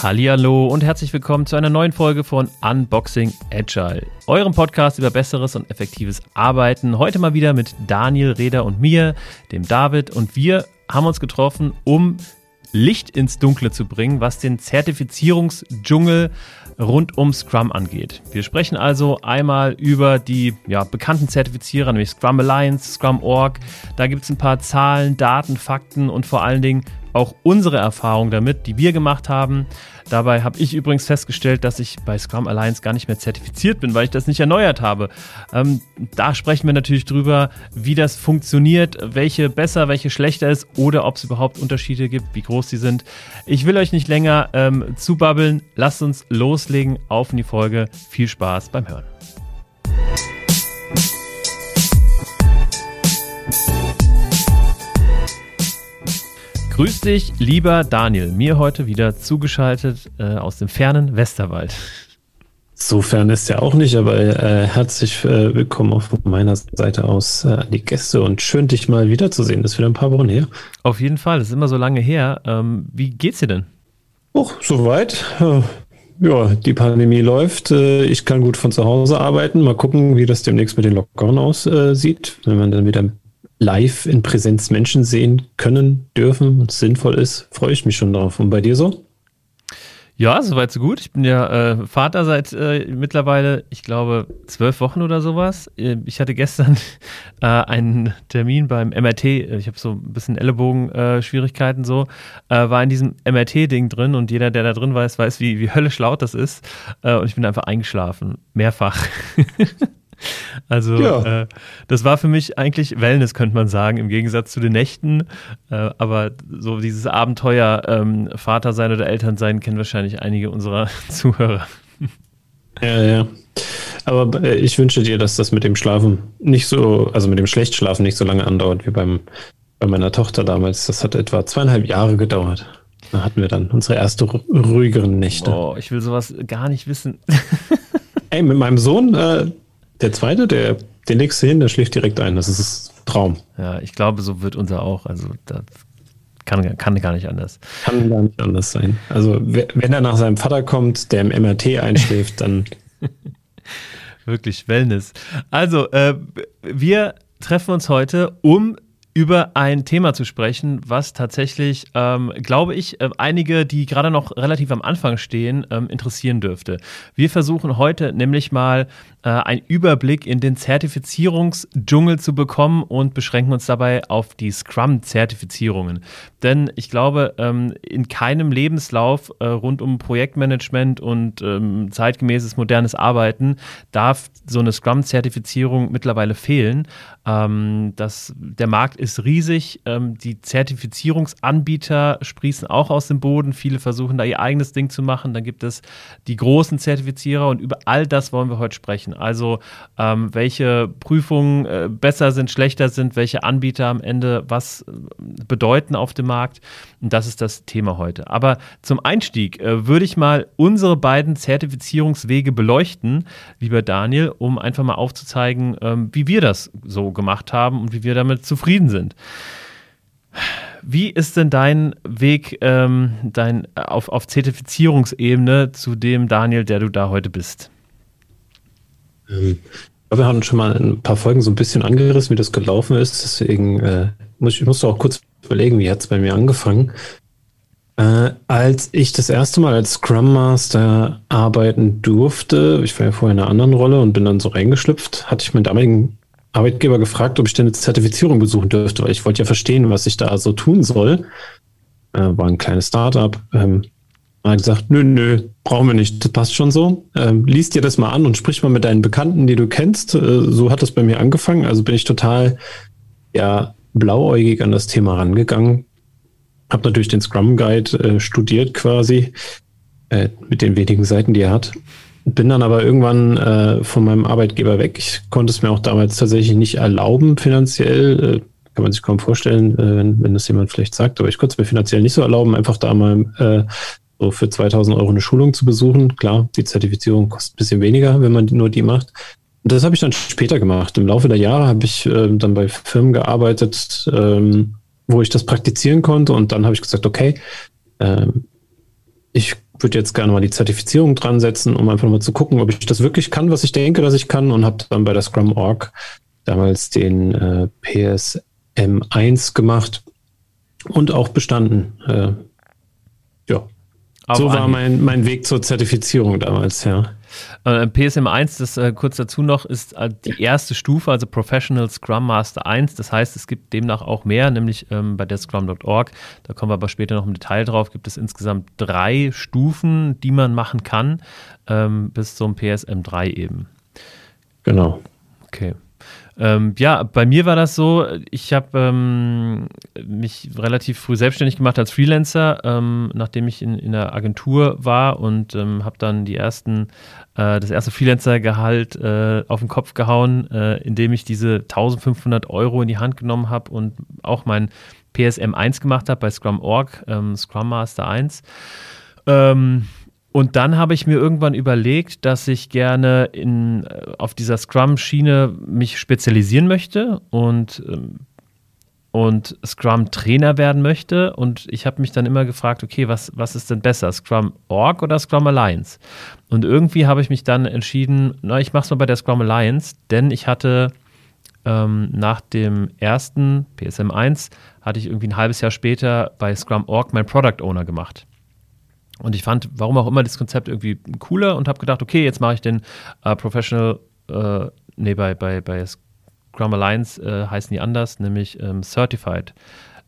Hallihallo und herzlich willkommen zu einer neuen Folge von Unboxing Agile, eurem Podcast über besseres und effektives Arbeiten. Heute mal wieder mit Daniel Reder und mir, dem David und wir haben uns getroffen, um Licht ins Dunkle zu bringen, was den Zertifizierungsdschungel rund um Scrum angeht. Wir sprechen also einmal über die ja, bekannten Zertifizierer, nämlich Scrum Alliance, Scrum Org. Da gibt es ein paar Zahlen, Daten, Fakten und vor allen Dingen auch unsere Erfahrung damit, die wir gemacht haben. Dabei habe ich übrigens festgestellt, dass ich bei Scrum Alliance gar nicht mehr zertifiziert bin, weil ich das nicht erneuert habe. Ähm, da sprechen wir natürlich drüber, wie das funktioniert, welche besser, welche schlechter ist oder ob es überhaupt Unterschiede gibt, wie groß die sind. Ich will euch nicht länger ähm, zubabbeln. Lasst uns loslegen auf in die Folge. Viel Spaß beim Hören. Grüß dich, lieber Daniel. Mir heute wieder zugeschaltet äh, aus dem fernen Westerwald. Sofern ist ja auch nicht, aber äh, herzlich äh, willkommen auf meiner Seite aus äh, an die Gäste und schön, dich mal wiederzusehen. Das ist wieder ein paar Wochen her. Auf jeden Fall, das ist immer so lange her. Ähm, wie geht's dir denn? Och, soweit. Äh, ja, die Pandemie läuft. Äh, ich kann gut von zu Hause arbeiten. Mal gucken, wie das demnächst mit den Lockdown aussieht, wenn man dann wieder live in Präsenz Menschen sehen können, dürfen und sinnvoll ist, freue ich mich schon drauf. Und bei dir so? Ja, soweit so gut. Ich bin ja äh, Vater seit äh, mittlerweile, ich glaube, zwölf Wochen oder sowas. Äh, ich hatte gestern äh, einen Termin beim MRT. Ich habe so ein bisschen Ellenbogen-Schwierigkeiten so. Äh, war in diesem MRT-Ding drin und jeder, der da drin weiß, weiß, wie, wie höllisch laut das ist. Äh, und ich bin einfach eingeschlafen. Mehrfach. Also ja. äh, das war für mich eigentlich Wellness, könnte man sagen, im Gegensatz zu den Nächten. Äh, aber so dieses Abenteuer ähm, Vater sein oder Eltern sein kennen wahrscheinlich einige unserer Zuhörer. Ja, ja. Aber äh, ich wünsche dir, dass das mit dem Schlafen nicht so, also mit dem Schlechtschlafen nicht so lange andauert wie beim, bei meiner Tochter damals. Das hat etwa zweieinhalb Jahre gedauert. Da hatten wir dann unsere erste ruhigeren Nächte. Oh, ich will sowas gar nicht wissen. Ey, mit meinem Sohn, äh, der zweite, der, legst du hin, der schläft direkt ein. Das ist ein Traum. Ja, ich glaube, so wird unser auch. Also das kann, kann gar nicht anders. Kann gar nicht anders sein. Also wenn er nach seinem Vater kommt, der im MRT einschläft, dann. Wirklich Wellness. Also, äh, wir treffen uns heute, um über ein Thema zu sprechen, was tatsächlich, ähm, glaube ich, äh, einige, die gerade noch relativ am Anfang stehen, ähm, interessieren dürfte. Wir versuchen heute nämlich mal äh, einen Überblick in den Zertifizierungsdschungel zu bekommen und beschränken uns dabei auf die Scrum-Zertifizierungen. Denn ich glaube, ähm, in keinem Lebenslauf äh, rund um Projektmanagement und ähm, zeitgemäßes modernes Arbeiten darf so eine Scrum-Zertifizierung mittlerweile fehlen. Ähm, das, der Markt ist riesig. Ähm, die Zertifizierungsanbieter sprießen auch aus dem Boden. Viele versuchen da ihr eigenes Ding zu machen. Dann gibt es die großen Zertifizierer und über all das wollen wir heute sprechen. Also ähm, welche Prüfungen äh, besser sind, schlechter sind, welche Anbieter am Ende was äh, bedeuten auf dem Markt. Und das ist das Thema heute. Aber zum Einstieg äh, würde ich mal unsere beiden Zertifizierungswege beleuchten, lieber Daniel, um einfach mal aufzuzeigen, ähm, wie wir das so gemacht haben und wie wir damit zufrieden sind. Wie ist denn dein Weg ähm, dein, auf, auf Zertifizierungsebene zu dem Daniel, der du da heute bist? Ähm, wir haben schon mal ein paar Folgen so ein bisschen angerissen, wie das gelaufen ist. Deswegen äh, muss ich musste auch kurz überlegen, wie hat es bei mir angefangen. Äh, als ich das erste Mal als Scrum Master arbeiten durfte, ich war ja vorher in einer anderen Rolle und bin dann so reingeschlüpft, hatte ich meinen damaligen Arbeitgeber gefragt, ob ich denn eine Zertifizierung besuchen dürfte, weil ich wollte ja verstehen, was ich da so tun soll. Äh, war ein kleines Startup. Ähm, hat gesagt, nö, nö, brauchen wir nicht, das passt schon so. Ähm, lies dir das mal an und sprich mal mit deinen Bekannten, die du kennst. Äh, so hat das bei mir angefangen. Also bin ich total, ja, blauäugig an das Thema rangegangen. Hab natürlich den Scrum Guide äh, studiert quasi, äh, mit den wenigen Seiten, die er hat. Bin dann aber irgendwann äh, von meinem Arbeitgeber weg. Ich konnte es mir auch damals tatsächlich nicht erlauben, finanziell. Äh, kann man sich kaum vorstellen, äh, wenn, wenn das jemand vielleicht sagt, aber ich konnte es mir finanziell nicht so erlauben, einfach da mal äh, so für 2000 Euro eine Schulung zu besuchen. Klar, die Zertifizierung kostet ein bisschen weniger, wenn man nur die macht. das habe ich dann später gemacht. Im Laufe der Jahre habe ich äh, dann bei Firmen gearbeitet, ähm, wo ich das praktizieren konnte. Und dann habe ich gesagt, okay, ähm, ich würde jetzt gerne mal die Zertifizierung dran setzen, um einfach mal zu gucken, ob ich das wirklich kann, was ich denke, dass ich kann. Und habe dann bei der Scrum Org damals den äh, PSM 1 gemacht und auch bestanden. Äh, ja. Auf so war mein, mein Weg zur Zertifizierung damals, ja. Äh, PSM1, das äh, kurz dazu noch, ist äh, die erste Stufe, also Professional Scrum Master 1. Das heißt, es gibt demnach auch mehr, nämlich ähm, bei der Scrum.org, da kommen wir aber später noch im Detail drauf, gibt es insgesamt drei Stufen, die man machen kann, ähm, bis zum PSM3 eben. Genau. Okay. Ähm, ja, bei mir war das so, ich habe ähm, mich relativ früh selbstständig gemacht als Freelancer, ähm, nachdem ich in, in der Agentur war und ähm, habe dann die ersten, äh, das erste Freelancer-Gehalt äh, auf den Kopf gehauen, äh, indem ich diese 1500 Euro in die Hand genommen habe und auch mein PSM 1 gemacht habe bei Scrum.org, ähm, Scrum Master 1. Ähm, und dann habe ich mir irgendwann überlegt, dass ich gerne in, äh, auf dieser Scrum-Schiene mich spezialisieren möchte und, ähm, und Scrum-Trainer werden möchte. Und ich habe mich dann immer gefragt, okay, was, was ist denn besser, Scrum-Org oder Scrum Alliance? Und irgendwie habe ich mich dann entschieden, na, ich mache es mal bei der Scrum Alliance, denn ich hatte ähm, nach dem ersten PSM 1 hatte ich irgendwie ein halbes Jahr später bei Scrum.org mein Product Owner gemacht. Und ich fand, warum auch immer, das Konzept irgendwie cooler und habe gedacht, okay, jetzt mache ich den äh, Professional, äh, nee, bei, bei, bei Scrum Alliance äh, heißen die anders, nämlich ähm, Certified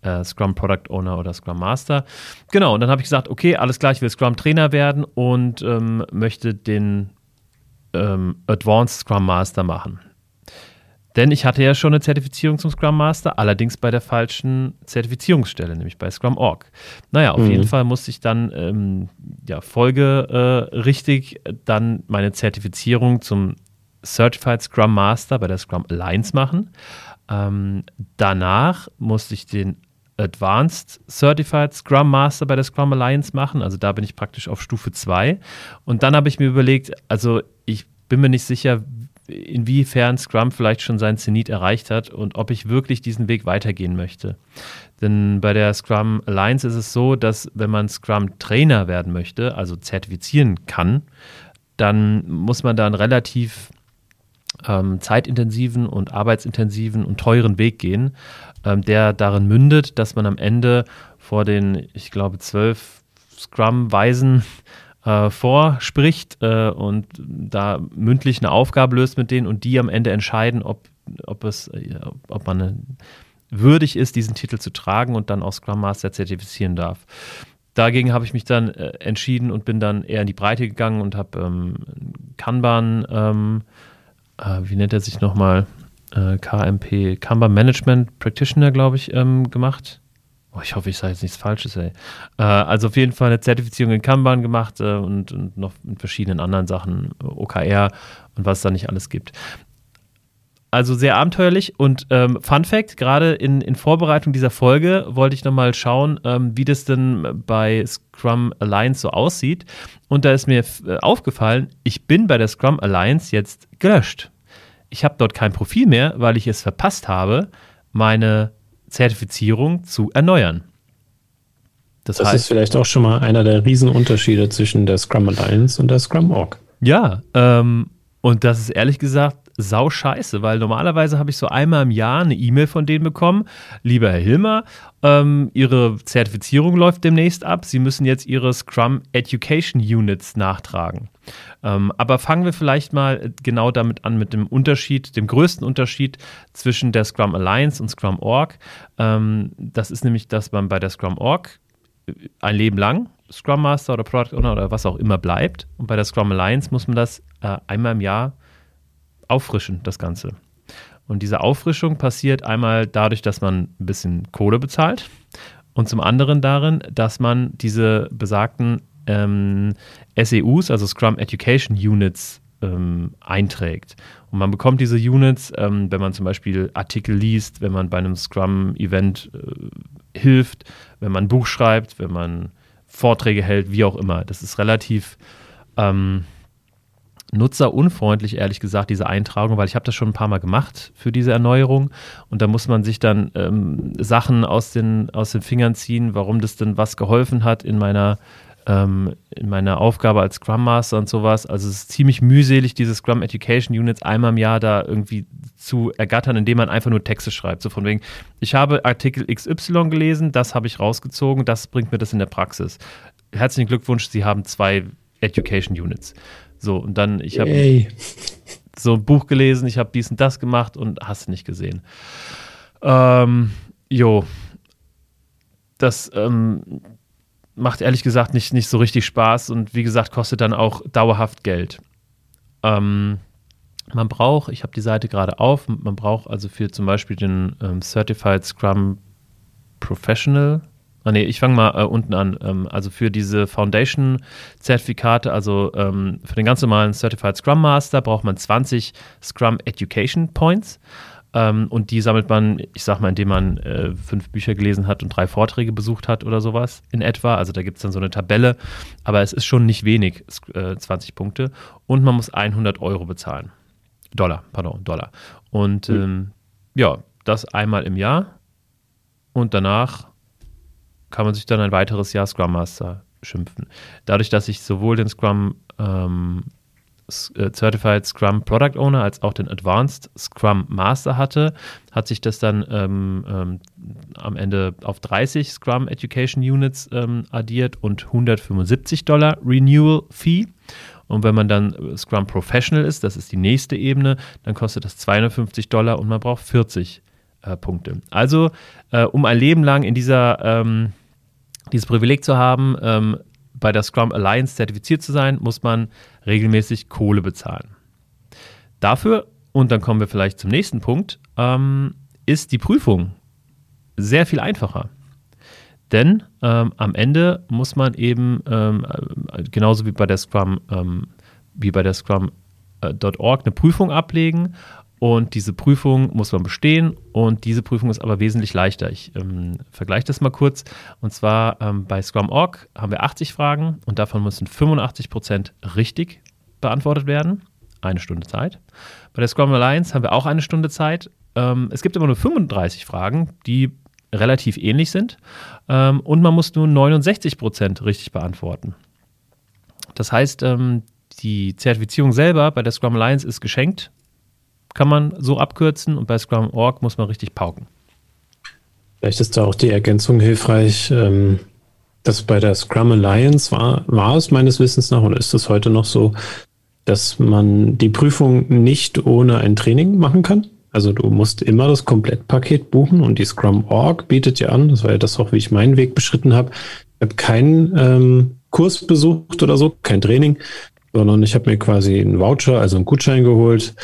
äh, Scrum Product Owner oder Scrum Master. Genau, und dann habe ich gesagt, okay, alles klar, ich will Scrum Trainer werden und ähm, möchte den ähm, Advanced Scrum Master machen. Denn ich hatte ja schon eine Zertifizierung zum Scrum Master, allerdings bei der falschen Zertifizierungsstelle, nämlich bei Scrum.org. Naja, auf mhm. jeden Fall musste ich dann ähm, ja, folgerichtig äh, dann meine Zertifizierung zum Certified Scrum Master bei der Scrum Alliance machen. Ähm, danach musste ich den Advanced Certified Scrum Master bei der Scrum Alliance machen. Also da bin ich praktisch auf Stufe 2. Und dann habe ich mir überlegt, also ich bin mir nicht sicher, inwiefern Scrum vielleicht schon seinen Zenit erreicht hat und ob ich wirklich diesen Weg weitergehen möchte. Denn bei der Scrum Alliance ist es so, dass wenn man Scrum Trainer werden möchte, also zertifizieren kann, dann muss man da einen relativ ähm, zeitintensiven und arbeitsintensiven und teuren Weg gehen, ähm, der darin mündet, dass man am Ende vor den, ich glaube, zwölf Scrum-Weisen äh, vorspricht äh, und da mündlich eine Aufgabe löst mit denen und die am Ende entscheiden, ob, ob, es, äh, ob man eine, würdig ist, diesen Titel zu tragen und dann auch Scrum Master zertifizieren darf. Dagegen habe ich mich dann äh, entschieden und bin dann eher in die Breite gegangen und habe ähm, Kanban, ähm, äh, wie nennt er sich nochmal? Äh, KMP, Kanban Management Practitioner, glaube ich, ähm, gemacht. Oh, ich hoffe, ich sage jetzt nichts Falsches, ey. Äh, also auf jeden Fall eine Zertifizierung in Kanban gemacht äh, und, und, noch in verschiedenen anderen Sachen, OKR und was es da nicht alles gibt. Also sehr abenteuerlich und ähm, Fun Fact, gerade in, in Vorbereitung dieser Folge wollte ich nochmal schauen, ähm, wie das denn bei Scrum Alliance so aussieht. Und da ist mir äh, aufgefallen, ich bin bei der Scrum Alliance jetzt gelöscht. Ich habe dort kein Profil mehr, weil ich es verpasst habe, meine Zertifizierung zu erneuern. Das, das heißt, ist vielleicht auch schon mal einer der Riesenunterschiede zwischen der Scrum Alliance und der Scrum Org. Ja, ähm, und das ist ehrlich gesagt sau scheiße, weil normalerweise habe ich so einmal im Jahr eine E-Mail von denen bekommen. Lieber Herr Hilmer, ähm, Ihre Zertifizierung läuft demnächst ab. Sie müssen jetzt Ihre Scrum Education Units nachtragen. Ähm, aber fangen wir vielleicht mal genau damit an, mit dem Unterschied, dem größten Unterschied zwischen der Scrum Alliance und Scrum Org. Ähm, das ist nämlich, dass man bei der Scrum Org ein Leben lang Scrum Master oder Product Owner oder was auch immer bleibt. Und bei der Scrum Alliance muss man das äh, einmal im Jahr auffrischen, das Ganze. Und diese Auffrischung passiert einmal dadurch, dass man ein bisschen Kohle bezahlt und zum anderen darin, dass man diese besagten ähm, SEUs, also Scrum Education Units, ähm, einträgt. Und man bekommt diese Units, ähm, wenn man zum Beispiel Artikel liest, wenn man bei einem Scrum-Event äh, hilft, wenn man ein Buch schreibt, wenn man Vorträge hält, wie auch immer. Das ist relativ ähm, nutzerunfreundlich, ehrlich gesagt, diese Eintragung, weil ich habe das schon ein paar Mal gemacht für diese Erneuerung und da muss man sich dann ähm, Sachen aus den, aus den Fingern ziehen, warum das denn was geholfen hat in meiner, ähm, in meiner Aufgabe als Scrum Master und sowas. Also es ist ziemlich mühselig, diese Scrum Education Units einmal im Jahr da irgendwie zu ergattern, indem man einfach nur Texte schreibt. So von wegen, ich habe Artikel XY gelesen, das habe ich rausgezogen, das bringt mir das in der Praxis. Herzlichen Glückwunsch, Sie haben zwei Education Units. So, und dann, ich habe so ein Buch gelesen, ich habe dies und das gemacht und hast nicht gesehen. Ähm, jo, das ähm, macht ehrlich gesagt nicht, nicht so richtig Spaß und wie gesagt, kostet dann auch dauerhaft Geld. Ähm, man braucht, ich habe die Seite gerade auf, man braucht also für zum Beispiel den ähm, Certified Scrum Professional, Ah, nee, ich fange mal äh, unten an. Ähm, also für diese Foundation-Zertifikate, also ähm, für den ganz normalen Certified Scrum Master braucht man 20 Scrum Education Points. Ähm, und die sammelt man, ich sag mal, indem man äh, fünf Bücher gelesen hat und drei Vorträge besucht hat oder sowas in etwa. Also da gibt es dann so eine Tabelle. Aber es ist schon nicht wenig, äh, 20 Punkte. Und man muss 100 Euro bezahlen. Dollar, pardon, Dollar. Und mhm. ja, das einmal im Jahr. Und danach kann man sich dann ein weiteres Jahr Scrum Master schimpfen. Dadurch, dass ich sowohl den Scrum ähm, äh, Certified Scrum Product Owner als auch den Advanced Scrum Master hatte, hat sich das dann ähm, ähm, am Ende auf 30 Scrum Education Units ähm, addiert und 175 Dollar Renewal Fee. Und wenn man dann Scrum Professional ist, das ist die nächste Ebene, dann kostet das 250 Dollar und man braucht 40 äh, Punkte. Also, äh, um ein Leben lang in dieser ähm, dieses Privileg zu haben, ähm, bei der Scrum Alliance zertifiziert zu sein, muss man regelmäßig Kohle bezahlen. Dafür, und dann kommen wir vielleicht zum nächsten Punkt, ähm, ist die Prüfung sehr viel einfacher. Denn ähm, am Ende muss man eben, ähm, äh, genauso wie bei der Scrum, ähm, wie bei der Scrum.org, äh, eine Prüfung ablegen und diese Prüfung muss man bestehen und diese Prüfung ist aber wesentlich leichter. Ich ähm, vergleiche das mal kurz. Und zwar ähm, bei Scrum.org haben wir 80 Fragen und davon müssen 85 Prozent richtig beantwortet werden. Eine Stunde Zeit. Bei der Scrum Alliance haben wir auch eine Stunde Zeit. Ähm, es gibt immer nur 35 Fragen, die relativ ähnlich sind. Ähm, und man muss nur 69 Prozent richtig beantworten. Das heißt, ähm, die Zertifizierung selber bei der Scrum Alliance ist geschenkt kann man so abkürzen und bei Scrum.org muss man richtig pauken. Vielleicht ist da auch die Ergänzung hilfreich, ähm, dass bei der Scrum Alliance war, war es meines Wissens nach oder ist es heute noch so, dass man die Prüfung nicht ohne ein Training machen kann. Also du musst immer das Komplettpaket buchen und die Scrum.org bietet dir an, das war ja das auch, wie ich meinen Weg beschritten habe. Ich habe keinen ähm, Kurs besucht oder so, kein Training, sondern ich habe mir quasi einen Voucher, also einen Gutschein geholt,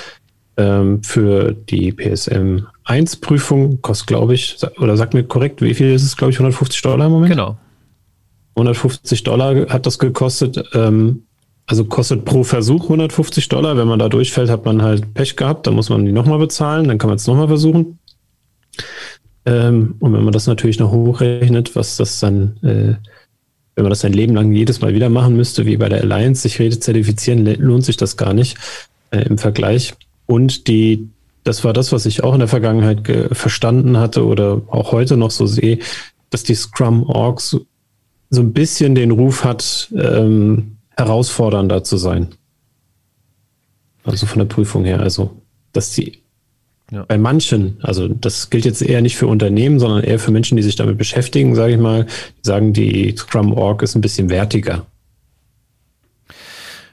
ähm, für die PSM 1 Prüfung kostet, glaube ich, oder sag mir korrekt, wie viel ist es, glaube ich, 150 Dollar im Moment? Genau. 150 Dollar hat das gekostet. Ähm, also kostet pro Versuch 150 Dollar. Wenn man da durchfällt, hat man halt Pech gehabt. Dann muss man die nochmal bezahlen. Dann kann man es nochmal versuchen. Ähm, und wenn man das natürlich noch hochrechnet, was das dann, äh, wenn man das sein Leben lang jedes Mal wieder machen müsste, wie bei der Alliance, sich Rede zertifizieren, lohnt sich das gar nicht äh, im Vergleich. Und die, das war das, was ich auch in der Vergangenheit verstanden hatte oder auch heute noch so sehe, dass die Scrum-Org so, so, ein bisschen den Ruf hat, ähm, herausfordernder zu sein. Also von der Prüfung her. Also, dass die ja. bei manchen, also das gilt jetzt eher nicht für Unternehmen, sondern eher für Menschen, die sich damit beschäftigen, sage ich mal, die sagen, die Scrum-Org ist ein bisschen wertiger.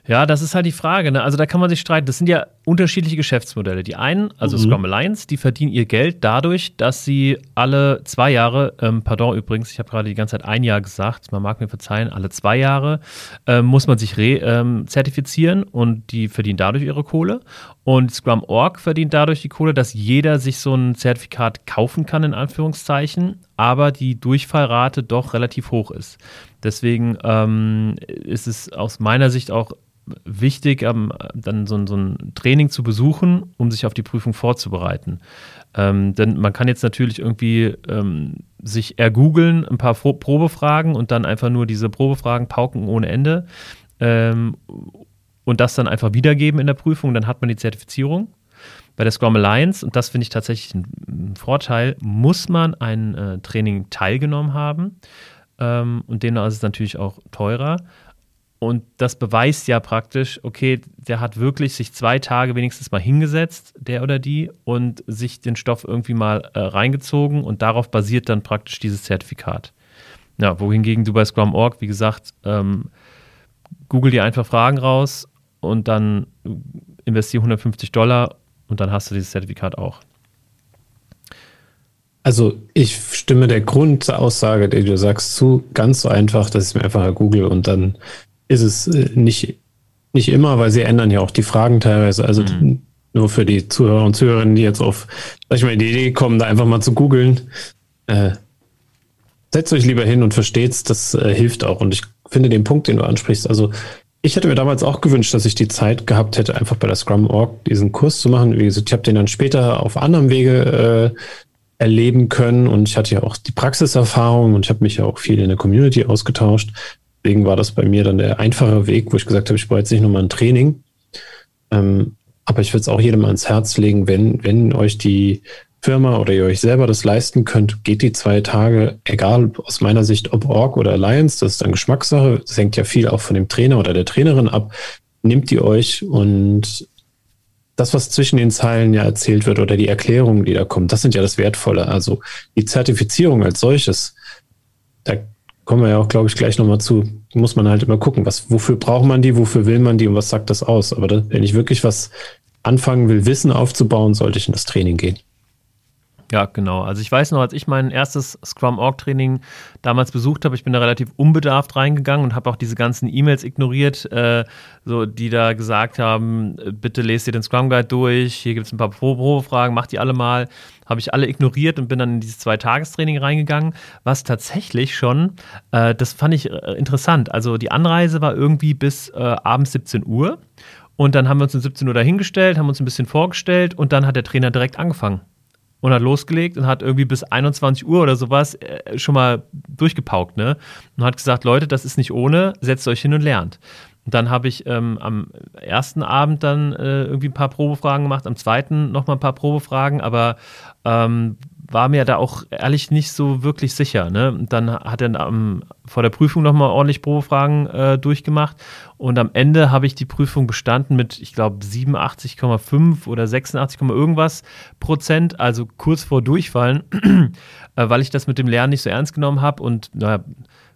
Ja, das ist halt die Frage. Ne? Also da kann man sich streiten. Das sind ja unterschiedliche Geschäftsmodelle. Die einen, also mhm. Scrum Alliance, die verdienen ihr Geld dadurch, dass sie alle zwei Jahre, ähm, pardon übrigens, ich habe gerade die ganze Zeit ein Jahr gesagt, man mag mir verzeihen, alle zwei Jahre ähm, muss man sich re-zertifizieren ähm, und die verdienen dadurch ihre Kohle. Und Scrum Org verdient dadurch die Kohle, dass jeder sich so ein Zertifikat kaufen kann, in Anführungszeichen, aber die Durchfallrate doch relativ hoch ist. Deswegen ähm, ist es aus meiner Sicht auch wichtig, ähm, dann so, so, ein Training zu besuchen, um sich auf die Prüfung vorzubereiten. Ähm, denn man kann jetzt natürlich irgendwie ähm, sich ergoogeln, ein paar Probefragen und dann einfach nur diese Probefragen pauken ohne Ende. Ähm, und das dann einfach wiedergeben in der Prüfung, dann hat man die Zertifizierung. Bei der Scrum Alliance, und das finde ich tatsächlich ein Vorteil, muss man ein äh, Training teilgenommen haben. Ähm, und demnach ist es natürlich auch teurer. Und das beweist ja praktisch, okay, der hat wirklich sich zwei Tage wenigstens mal hingesetzt, der oder die, und sich den Stoff irgendwie mal äh, reingezogen und darauf basiert dann praktisch dieses Zertifikat. Ja, wohingegen du bei Scrum.org, wie gesagt, ähm, google dir einfach Fragen raus und dann investiere 150 Dollar und dann hast du dieses Zertifikat auch. Also ich stimme der Grundaussage, die du sagst, zu ganz so einfach, dass ich mir einfach google und dann ist es äh, nicht, nicht immer, weil sie ändern ja auch die Fragen teilweise. Also mhm. nur für die Zuhörer und Zuhörerinnen, die jetzt auf, sag ich mal, die Idee kommen, da einfach mal zu googeln. Äh, setzt euch lieber hin und versteht's, das äh, hilft auch. Und ich finde den Punkt, den du ansprichst, also ich hätte mir damals auch gewünscht, dass ich die Zeit gehabt hätte, einfach bei der Scrum Org diesen Kurs zu machen. Wie gesagt, ich habe den dann später auf anderem Wege äh, erleben können und ich hatte ja auch die Praxiserfahrung und ich habe mich ja auch viel in der Community ausgetauscht. Deswegen war das bei mir dann der einfache Weg, wo ich gesagt habe, ich brauche jetzt nicht nochmal ein Training. Ähm, aber ich würde es auch jedem ans Herz legen, wenn, wenn euch die Firma oder ihr euch selber das leisten könnt, geht die zwei Tage, egal aus meiner Sicht, ob Org oder Alliance, das ist dann Geschmackssache. Das hängt ja viel auch von dem Trainer oder der Trainerin ab. Nehmt die euch und das, was zwischen den Zeilen ja erzählt wird oder die Erklärungen, die da kommen, das sind ja das Wertvolle. Also die Zertifizierung als solches, da kommen wir ja auch, glaube ich, gleich nochmal zu, muss man halt immer gucken, was, wofür braucht man die, wofür will man die und was sagt das aus. Aber da, wenn ich wirklich was anfangen will, Wissen aufzubauen, sollte ich in das Training gehen. Ja, genau. Also ich weiß noch, als ich mein erstes Scrum-Org-Training damals besucht habe, ich bin da relativ unbedarft reingegangen und habe auch diese ganzen E-Mails ignoriert, äh, so, die da gesagt haben, bitte lest dir den Scrum-Guide durch, hier gibt es ein paar Probefragen, mach die alle mal. Habe ich alle ignoriert und bin dann in dieses Zwei-Tagestraining reingegangen, was tatsächlich schon, äh, das fand ich äh, interessant. Also die Anreise war irgendwie bis äh, abends 17 Uhr und dann haben wir uns um 17 Uhr dahingestellt, haben uns ein bisschen vorgestellt und dann hat der Trainer direkt angefangen und hat losgelegt und hat irgendwie bis 21 Uhr oder sowas äh, schon mal durchgepaukt, ne? Und hat gesagt, Leute, das ist nicht ohne, setzt euch hin und lernt. Und dann habe ich ähm, am ersten Abend dann äh, irgendwie ein paar Probefragen gemacht, am zweiten nochmal ein paar Probefragen, aber ähm, war mir da auch ehrlich nicht so wirklich sicher. Ne? Dann hat er ähm, vor der Prüfung nochmal ordentlich Probefragen äh, durchgemacht und am Ende habe ich die Prüfung bestanden mit, ich glaube, 87,5 oder 86, irgendwas Prozent, also kurz vor Durchfallen, äh, weil ich das mit dem Lernen nicht so ernst genommen habe und naja,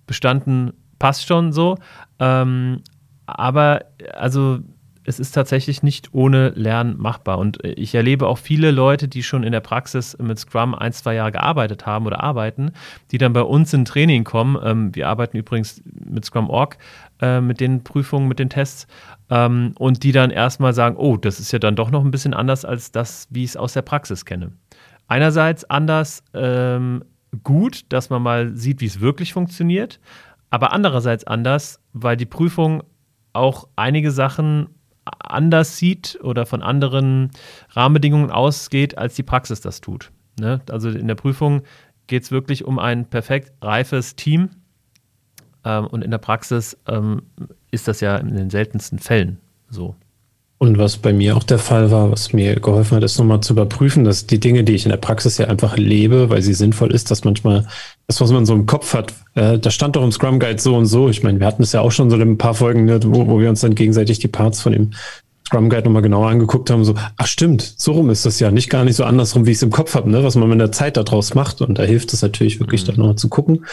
bestanden passt schon so. Ähm, aber also es ist tatsächlich nicht ohne Lernen machbar. Und äh, ich erlebe auch viele Leute, die schon in der Praxis mit Scrum ein, zwei Jahre gearbeitet haben oder arbeiten, die dann bei uns in Training kommen. Ähm, wir arbeiten übrigens mit Scrum.org, äh, mit den Prüfungen, mit den Tests. Ähm, und die dann erstmal sagen, oh, das ist ja dann doch noch ein bisschen anders als das, wie ich es aus der Praxis kenne. Einerseits anders ähm, gut, dass man mal sieht, wie es wirklich funktioniert, aber andererseits anders, weil die Prüfung auch einige Sachen anders sieht oder von anderen Rahmenbedingungen ausgeht, als die Praxis das tut. Ne? Also in der Prüfung geht es wirklich um ein perfekt reifes Team ähm, und in der Praxis ähm, ist das ja in den seltensten Fällen so. Und was bei mir auch der Fall war, was mir geholfen hat, ist nochmal zu überprüfen, dass die Dinge, die ich in der Praxis ja einfach lebe, weil sie sinnvoll ist, dass manchmal das, was man so im Kopf hat, äh, da stand doch im Scrum Guide so und so. Ich meine, wir hatten es ja auch schon so in ein paar Folgen, ne, wo, wo wir uns dann gegenseitig die Parts von dem Scrum Guide nochmal genauer angeguckt haben, so, ach stimmt, so rum ist das ja, nicht gar nicht so andersrum, wie ich es im Kopf habe, ne, was man mit der Zeit daraus macht. Und da hilft es natürlich wirklich mhm. dann nochmal zu gucken.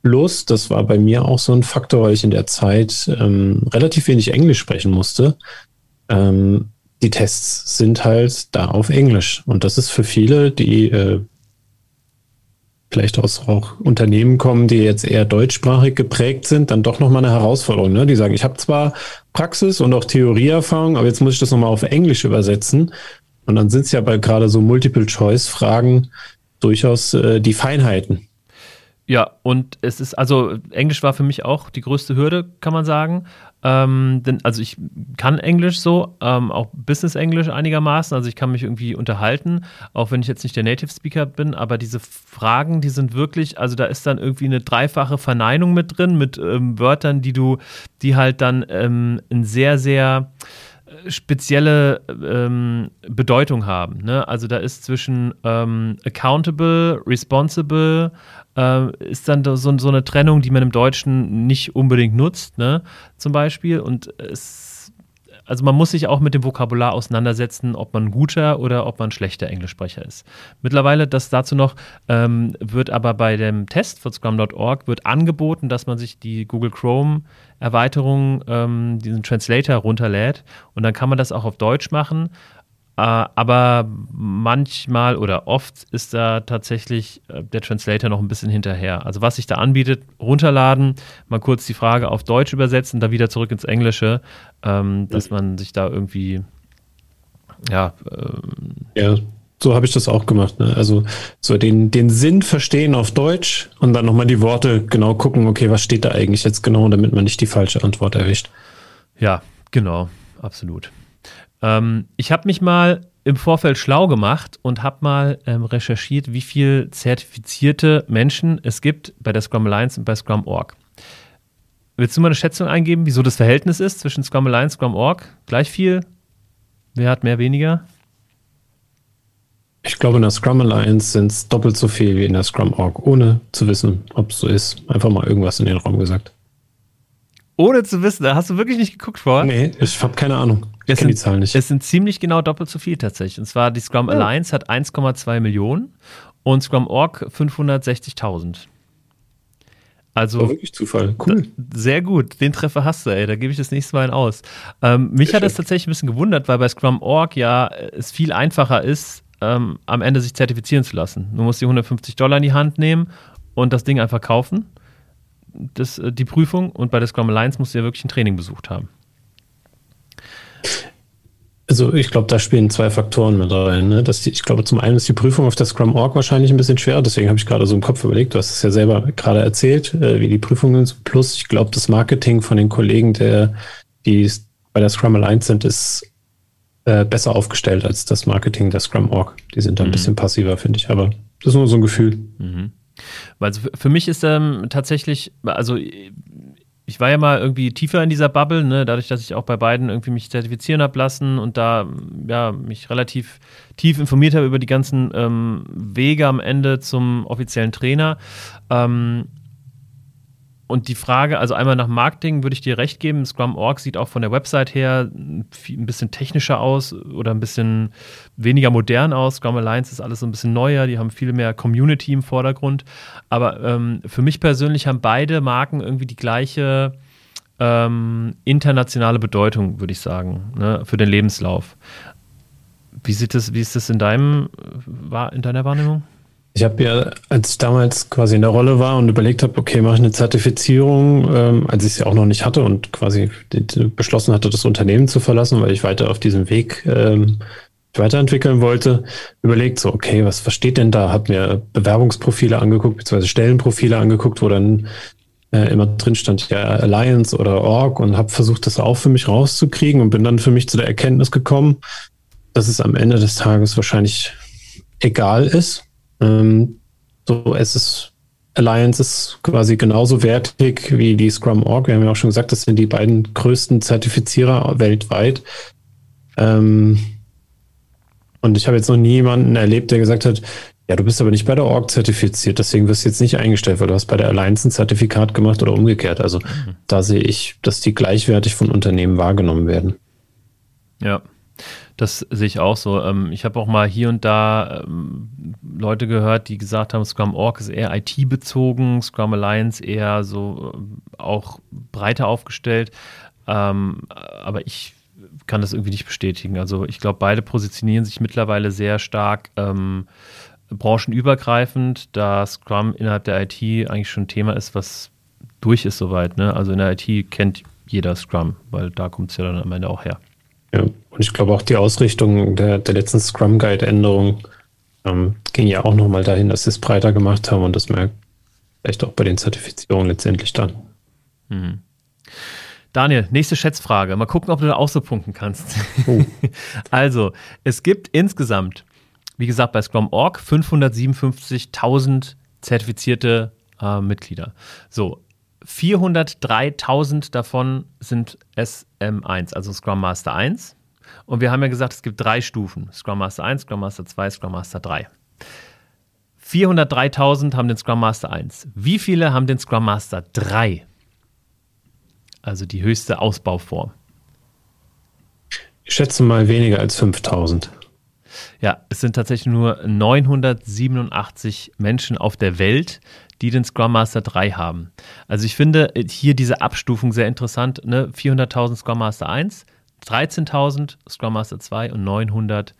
Bloß, das war bei mir auch so ein Faktor, weil ich in der Zeit ähm, relativ wenig Englisch sprechen musste ähm, die Tests sind halt da auf Englisch. Und das ist für viele, die äh, vielleicht aus auch Unternehmen kommen, die jetzt eher deutschsprachig geprägt sind, dann doch nochmal eine Herausforderung. Ne? Die sagen, ich habe zwar Praxis und auch Theorieerfahrung, aber jetzt muss ich das nochmal auf Englisch übersetzen. Und dann sind es ja bei gerade so Multiple-Choice-Fragen durchaus äh, die Feinheiten. Ja, und es ist, also Englisch war für mich auch die größte Hürde, kann man sagen. Ähm, denn, also ich kann Englisch so, ähm, auch Business Englisch einigermaßen. Also ich kann mich irgendwie unterhalten, auch wenn ich jetzt nicht der Native Speaker bin. Aber diese Fragen, die sind wirklich, also da ist dann irgendwie eine dreifache Verneinung mit drin, mit ähm, Wörtern, die du, die halt dann ähm, ein sehr, sehr spezielle ähm, Bedeutung haben. Ne? Also da ist zwischen ähm, accountable, responsible, äh, ist dann so, so, eine Trennung, die man im Deutschen nicht unbedingt nutzt, ne? zum Beispiel. Und es also man muss sich auch mit dem Vokabular auseinandersetzen, ob man ein guter oder ob man ein schlechter Englischsprecher ist. Mittlerweile, das dazu noch, ähm, wird aber bei dem Test von Scrum.org wird angeboten, dass man sich die Google Chrome Erweiterung, ähm, diesen Translator runterlädt und dann kann man das auch auf Deutsch machen. Äh, aber manchmal oder oft ist da tatsächlich äh, der Translator noch ein bisschen hinterher. Also was sich da anbietet, runterladen, mal kurz die Frage auf Deutsch übersetzen, dann wieder zurück ins Englische, ähm, dass man sich da irgendwie ja. Ähm, ja, so habe ich das auch gemacht. Ne? Also so den, den Sinn verstehen auf Deutsch und dann nochmal die Worte genau gucken, okay, was steht da eigentlich jetzt genau, damit man nicht die falsche Antwort erwischt. Ja, genau, absolut. Ähm, ich habe mich mal im Vorfeld schlau gemacht und habe mal ähm, recherchiert, wie viele zertifizierte Menschen es gibt bei der Scrum Alliance und bei Scrum.org. Willst du mal eine Schätzung eingeben, wieso das Verhältnis ist zwischen Scrum Alliance und Scrum.org? Gleich viel? Wer hat mehr, weniger? Ich glaube, in der Scrum Alliance sind es doppelt so viel wie in der Scrum Org, ohne zu wissen, ob es so ist. Einfach mal irgendwas in den Raum gesagt. Ohne zu wissen, da hast du wirklich nicht geguckt vor? Nee, ich habe keine Ahnung. Ich kenne die Zahlen nicht. Es sind ziemlich genau doppelt so viel tatsächlich. Und zwar die Scrum ja. Alliance hat 1,2 Millionen und Scrum Org 560.000. Also War wirklich Zufall. Cool. Sehr gut. Den Treffer hast du, ey. Da gebe ich das nächste Mal einen aus. Ähm, mich Sehr hat es tatsächlich ein bisschen gewundert, weil bei Scrum Org ja es viel einfacher ist, ähm, am Ende sich zertifizieren zu lassen. Du musst die 150 Dollar in die Hand nehmen und das Ding einfach kaufen, das, äh, die Prüfung. Und bei der Scrum Alliance musst du ja wirklich ein Training besucht haben. Also ich glaube, da spielen zwei Faktoren mit rein. Ne? Die, ich glaube, zum einen ist die Prüfung auf der Scrum Org wahrscheinlich ein bisschen schwer. Deswegen habe ich gerade so im Kopf überlegt, du hast es ja selber gerade erzählt, äh, wie die Prüfungen sind. Plus, ich glaube, das Marketing von den Kollegen, der, die bei der Scrum Alliance sind, ist äh, besser aufgestellt als das Marketing der Scrum Org. Die sind da ein mhm. bisschen passiver, finde ich, aber das ist nur so ein Gefühl. Mhm. Also für mich ist ähm, tatsächlich, also ich war ja mal irgendwie tiefer in dieser Bubble, ne, dadurch, dass ich auch bei beiden irgendwie mich zertifizieren habe lassen und da ja mich relativ tief informiert habe über die ganzen ähm, Wege am Ende zum offiziellen Trainer. Ähm, und die Frage, also einmal nach Marketing würde ich dir recht geben. Scrum.org sieht auch von der Website her ein bisschen technischer aus oder ein bisschen weniger modern aus. Scrum Alliance ist alles so ein bisschen neuer, die haben viel mehr Community im Vordergrund. Aber ähm, für mich persönlich haben beide Marken irgendwie die gleiche ähm, internationale Bedeutung, würde ich sagen, ne, für den Lebenslauf. Wie sieht das, wie ist das in deinem, in deiner Wahrnehmung? Ich habe ja, als ich damals quasi in der Rolle war und überlegt habe, okay, mache ich eine Zertifizierung, ähm, als ich sie auch noch nicht hatte und quasi beschlossen hatte, das Unternehmen zu verlassen, weil ich weiter auf diesem Weg ähm, weiterentwickeln wollte, überlegt so, okay, was versteht denn da? Hab mir Bewerbungsprofile angeguckt, beziehungsweise Stellenprofile angeguckt, wo dann äh, immer drin stand, ja, Alliance oder Org und habe versucht, das auch für mich rauszukriegen und bin dann für mich zu der Erkenntnis gekommen, dass es am Ende des Tages wahrscheinlich egal ist, ähm, so, es ist Alliance ist quasi genauso wertig wie die Scrum Org. Wir haben ja auch schon gesagt, das sind die beiden größten Zertifizierer weltweit. Ähm, und ich habe jetzt noch nie jemanden erlebt, der gesagt hat, ja, du bist aber nicht bei der Org zertifiziert, deswegen wirst du jetzt nicht eingestellt, weil du hast bei der Alliance ein Zertifikat gemacht oder umgekehrt. Also mhm. da sehe ich, dass die gleichwertig von Unternehmen wahrgenommen werden. Ja, das sehe ich auch so. Ähm, ich habe auch mal hier und da ähm, Leute gehört, die gesagt haben, Scrum Org ist eher IT-bezogen, Scrum Alliance eher so äh, auch breiter aufgestellt. Ähm, aber ich kann das irgendwie nicht bestätigen. Also ich glaube, beide positionieren sich mittlerweile sehr stark ähm, branchenübergreifend, da Scrum innerhalb der IT eigentlich schon ein Thema ist, was durch ist soweit. Ne? Also in der IT kennt jeder Scrum, weil da kommt es ja dann am Ende auch her. Ja, und ich glaube auch die Ausrichtung der, der letzten Scrum Guide-Änderung ähm, ging ja auch nochmal dahin, dass sie es breiter gemacht haben und das merkt vielleicht auch bei den Zertifizierungen letztendlich dann. Mhm. Daniel, nächste Schätzfrage. Mal gucken, ob du da auch so punkten kannst. Oh. also, es gibt insgesamt, wie gesagt, bei Scrum.org 557.000 zertifizierte äh, Mitglieder. So, 403.000 davon sind SM1, also Scrum Master 1. Und wir haben ja gesagt, es gibt drei Stufen: Scrum Master 1, Scrum Master 2, Scrum Master 3. 403.000 haben den Scrum Master 1. Wie viele haben den Scrum Master 3? Also die höchste Ausbauform. Ich schätze mal weniger als 5000. Ja, es sind tatsächlich nur 987 Menschen auf der Welt, die den Scrum Master 3 haben. Also ich finde hier diese Abstufung sehr interessant. Ne? 400.000 Scrum Master 1, 13.000 Scrum Master 2 und 900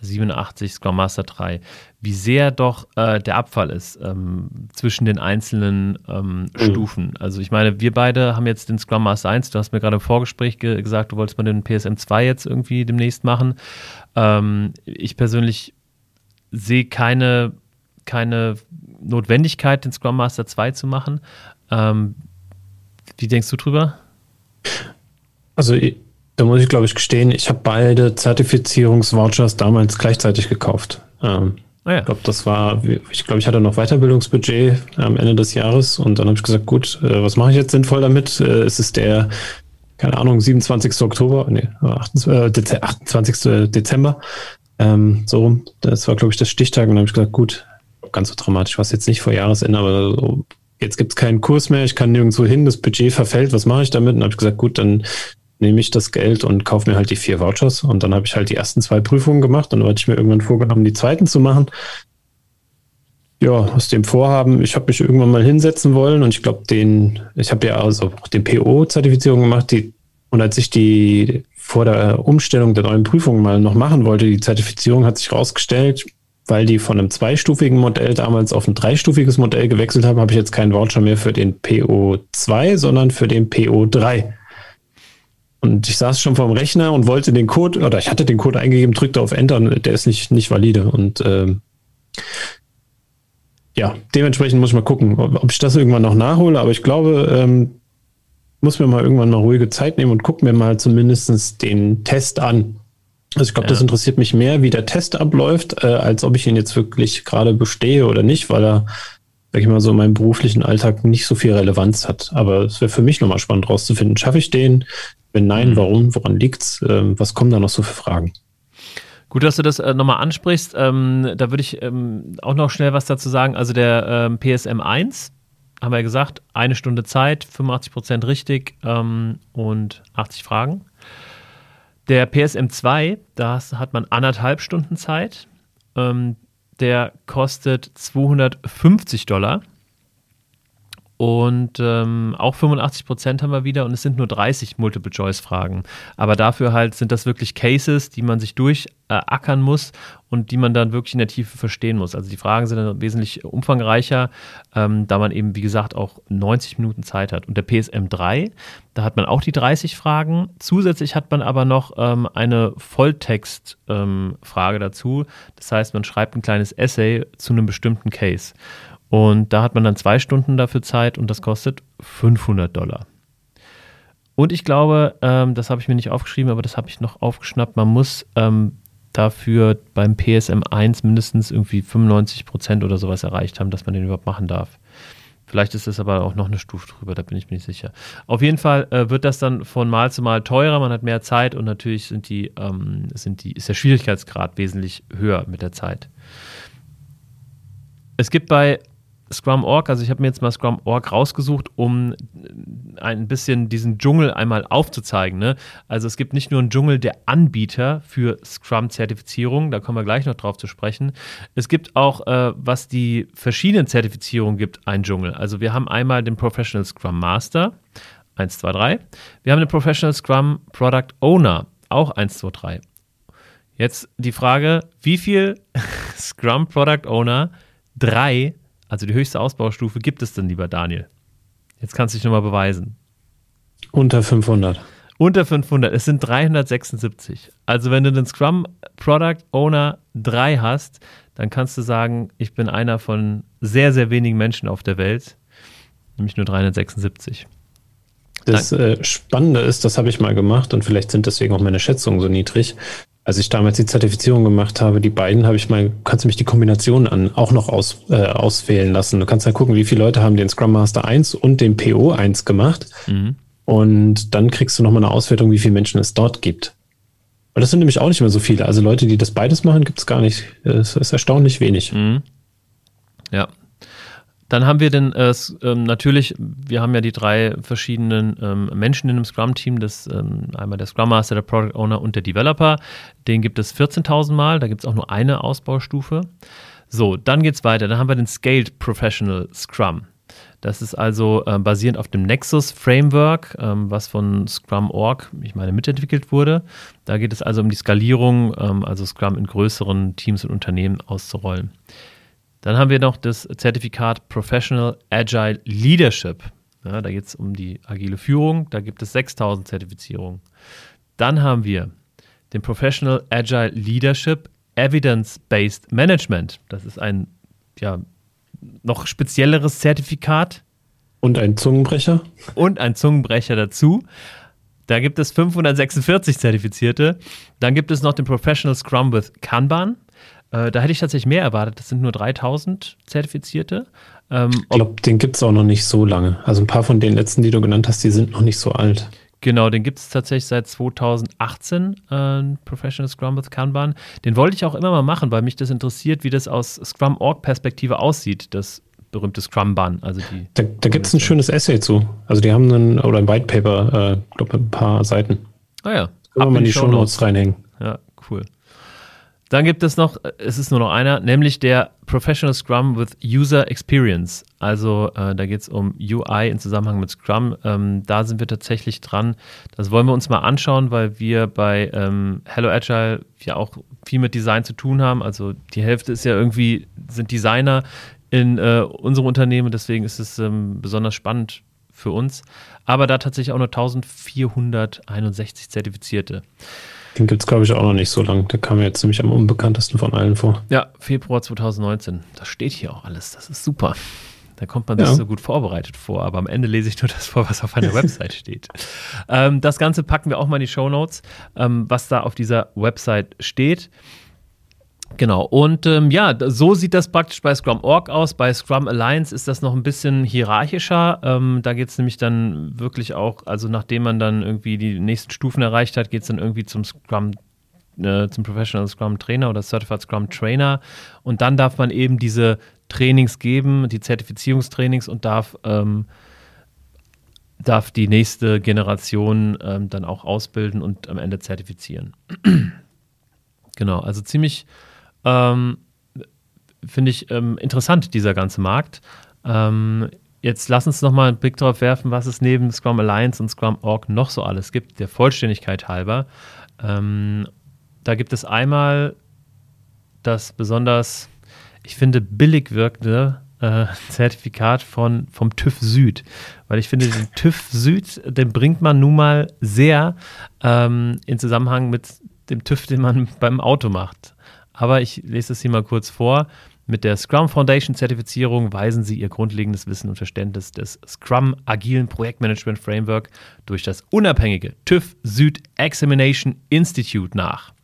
87 Scrum Master 3, wie sehr doch äh, der Abfall ist ähm, zwischen den einzelnen ähm, mhm. Stufen. Also ich meine, wir beide haben jetzt den Scrum Master 1, du hast mir gerade im Vorgespräch ge gesagt, du wolltest mal den PSM 2 jetzt irgendwie demnächst machen. Ähm, ich persönlich sehe keine, keine Notwendigkeit, den Scrum Master 2 zu machen. Ähm, wie denkst du drüber? Also da muss ich, glaube ich, gestehen, ich habe beide Zertifizierungsvouchers damals gleichzeitig gekauft. Ähm, ah ja. Ich glaube, das war, ich glaube, ich hatte noch Weiterbildungsbudget am Ende des Jahres und dann habe ich gesagt, gut, äh, was mache ich jetzt sinnvoll damit? Äh, ist es der, keine Ahnung, 27. Oktober, nee, 28, äh, 28. Dezember, ähm, so. Das war, glaube ich, das Stichtag und dann habe ich gesagt, gut, ganz so dramatisch war es jetzt nicht vor Jahresende, aber so, jetzt gibt es keinen Kurs mehr, ich kann nirgendwo hin, das Budget verfällt, was mache ich damit? Und habe ich gesagt, gut, dann nehme ich das Geld und kaufe mir halt die vier Vouchers. Und dann habe ich halt die ersten zwei Prüfungen gemacht und dann hatte ich mir irgendwann vorgenommen, die zweiten zu machen. Ja, aus dem Vorhaben, ich habe mich irgendwann mal hinsetzen wollen und ich glaube, den, ich habe ja also auch den PO-Zertifizierung gemacht, die, und als ich die vor der Umstellung der neuen Prüfungen mal noch machen wollte, die Zertifizierung hat sich rausgestellt, weil die von einem zweistufigen Modell damals auf ein dreistufiges Modell gewechselt haben, habe ich jetzt keinen Voucher mehr für den PO2, sondern für den PO3. Und ich saß schon vorm Rechner und wollte den Code, oder ich hatte den Code eingegeben, drückte auf Enter und der ist nicht, nicht valide. Und ähm, ja, dementsprechend muss ich mal gucken, ob ich das irgendwann noch nachhole. Aber ich glaube, ähm, muss mir mal irgendwann mal ruhige Zeit nehmen und guck mir mal zumindest den Test an. Also ich glaube, ja. das interessiert mich mehr, wie der Test abläuft, äh, als ob ich ihn jetzt wirklich gerade bestehe oder nicht, weil er, sag ich mal, so in meinem beruflichen Alltag nicht so viel Relevanz hat. Aber es wäre für mich nochmal spannend rauszufinden, schaffe ich den? Wenn nein, mhm. warum? Woran liegt's? Ähm, was kommen da noch so für Fragen? Gut, dass du das äh, nochmal ansprichst. Ähm, da würde ich ähm, auch noch schnell was dazu sagen. Also der ähm, PSM 1, haben wir ja gesagt, eine Stunde Zeit, 85 Prozent richtig ähm, und 80 Fragen. Der PSM 2, da hat man anderthalb Stunden Zeit. Ähm, der kostet 250 Dollar. Und ähm, auch 85 Prozent haben wir wieder und es sind nur 30 Multiple-Choice-Fragen. Aber dafür halt sind das wirklich Cases, die man sich durchackern muss und die man dann wirklich in der Tiefe verstehen muss. Also die Fragen sind dann wesentlich umfangreicher, ähm, da man eben, wie gesagt, auch 90 Minuten Zeit hat. Und der PSM 3, da hat man auch die 30 Fragen. Zusätzlich hat man aber noch ähm, eine Volltext-Frage ähm, dazu. Das heißt, man schreibt ein kleines Essay zu einem bestimmten Case. Und da hat man dann zwei Stunden dafür Zeit und das kostet 500 Dollar. Und ich glaube, ähm, das habe ich mir nicht aufgeschrieben, aber das habe ich noch aufgeschnappt, man muss ähm, dafür beim PSM 1 mindestens irgendwie 95 Prozent oder sowas erreicht haben, dass man den überhaupt machen darf. Vielleicht ist es aber auch noch eine Stufe drüber, da bin ich mir nicht sicher. Auf jeden Fall äh, wird das dann von Mal zu Mal teurer, man hat mehr Zeit und natürlich sind die, ähm, sind die, ist der Schwierigkeitsgrad wesentlich höher mit der Zeit. Es gibt bei Scrum.org, also ich habe mir jetzt mal Scrum.org rausgesucht, um ein bisschen diesen Dschungel einmal aufzuzeigen. Ne? Also es gibt nicht nur einen Dschungel der Anbieter für Scrum-Zertifizierung, da kommen wir gleich noch drauf zu sprechen. Es gibt auch, äh, was die verschiedenen Zertifizierungen gibt, einen Dschungel. Also wir haben einmal den Professional Scrum Master, 1, 2, 3. Wir haben den Professional Scrum Product Owner, auch 1, 2, 3. Jetzt die Frage, wie viel Scrum Product Owner 3 also die höchste Ausbaustufe gibt es denn, lieber Daniel? Jetzt kannst du dich nochmal beweisen. Unter 500. Unter 500. Es sind 376. Also wenn du den Scrum Product Owner 3 hast, dann kannst du sagen, ich bin einer von sehr, sehr wenigen Menschen auf der Welt, nämlich nur 376. Das äh, Spannende ist, das habe ich mal gemacht und vielleicht sind deswegen auch meine Schätzungen so niedrig. Als ich damals die Zertifizierung gemacht habe, die beiden habe ich mal, kannst du mich die Kombination an auch noch aus, äh, auswählen lassen. Du kannst dann gucken, wie viele Leute haben den Scrum Master 1 und den PO 1 gemacht. Mhm. Und dann kriegst du nochmal eine Auswertung, wie viele Menschen es dort gibt. Und das sind nämlich auch nicht mehr so viele. Also Leute, die das beides machen, gibt es gar nicht. Es ist erstaunlich wenig. Mhm. Ja, dann haben wir denn äh, ähm, natürlich, wir haben ja die drei verschiedenen ähm, Menschen in einem Scrum-Team, das ähm, einmal der Scrum Master, der Product Owner und der Developer. Den gibt es 14.000 Mal, da gibt es auch nur eine Ausbaustufe. So, dann geht es weiter. Dann haben wir den Scaled Professional Scrum. Das ist also äh, basierend auf dem Nexus Framework, ähm, was von Scrum.org, ich meine, mitentwickelt wurde. Da geht es also um die Skalierung, ähm, also Scrum in größeren Teams und Unternehmen auszurollen. Dann haben wir noch das Zertifikat Professional Agile Leadership. Ja, da geht es um die agile Führung. Da gibt es 6000 Zertifizierungen. Dann haben wir den Professional Agile Leadership Evidence-Based Management. Das ist ein ja, noch spezielleres Zertifikat. Und ein Zungenbrecher. Und ein Zungenbrecher dazu. Da gibt es 546 Zertifizierte. Dann gibt es noch den Professional Scrum with Kanban. Äh, da hätte ich tatsächlich mehr erwartet. Das sind nur 3000 Zertifizierte. Ähm, ich glaube, den gibt es auch noch nicht so lange. Also ein paar von den letzten, die du genannt hast, die sind noch nicht so alt. Genau, den gibt es tatsächlich seit 2018, äh, Professional Scrum with Kanban. Den wollte ich auch immer mal machen, weil mich das interessiert, wie das aus Scrum-Org-Perspektive aussieht, das berühmte Scrum-Ban. Also da da gibt es ein schönes Essay zu. Also die haben einen, oder ein White Paper, äh, glaube ein paar Seiten. Ah ja. Können wir mal in die Show Notes reinhängen. Ja, cool. Dann gibt es noch, es ist nur noch einer, nämlich der Professional Scrum with User Experience. Also äh, da geht es um UI im Zusammenhang mit Scrum. Ähm, da sind wir tatsächlich dran. Das wollen wir uns mal anschauen, weil wir bei ähm, Hello Agile ja auch viel mit Design zu tun haben. Also die Hälfte ist ja irgendwie, sind Designer in äh, unserem Unternehmen. Deswegen ist es ähm, besonders spannend für uns. Aber da tatsächlich auch nur 1461 Zertifizierte. Den gibt es, glaube ich, auch noch nicht so lang. Der kam mir jetzt ziemlich am unbekanntesten von allen vor. Ja, Februar 2019. Das steht hier auch alles. Das ist super. Da kommt man sich ja. so gut vorbereitet vor, aber am Ende lese ich nur das vor, was auf einer Website steht. Ähm, das Ganze packen wir auch mal in die Show Notes, ähm, was da auf dieser Website steht. Genau, und ähm, ja, so sieht das praktisch bei Scrum.org aus. Bei Scrum Alliance ist das noch ein bisschen hierarchischer. Ähm, da geht es nämlich dann wirklich auch, also nachdem man dann irgendwie die nächsten Stufen erreicht hat, geht es dann irgendwie zum Scrum, äh, zum Professional Scrum Trainer oder Certified Scrum Trainer. Und dann darf man eben diese Trainings geben, die Zertifizierungstrainings und darf, ähm, darf die nächste Generation ähm, dann auch ausbilden und am Ende zertifizieren. genau, also ziemlich ähm, Finde ich ähm, interessant, dieser ganze Markt. Ähm, jetzt lass uns nochmal einen Blick darauf werfen, was es neben Scrum Alliance und Scrum Org noch so alles gibt, der Vollständigkeit halber. Ähm, da gibt es einmal das besonders, ich finde, billig wirkende äh, Zertifikat von, vom TÜV Süd. Weil ich finde, den TÜV Süd, den bringt man nun mal sehr ähm, in Zusammenhang mit dem TÜV, den man beim Auto macht. Aber ich lese es hier mal kurz vor. Mit der Scrum Foundation Zertifizierung weisen Sie Ihr grundlegendes Wissen und Verständnis des Scrum Agilen Projektmanagement Framework durch das unabhängige TÜV Süd Examination Institute nach.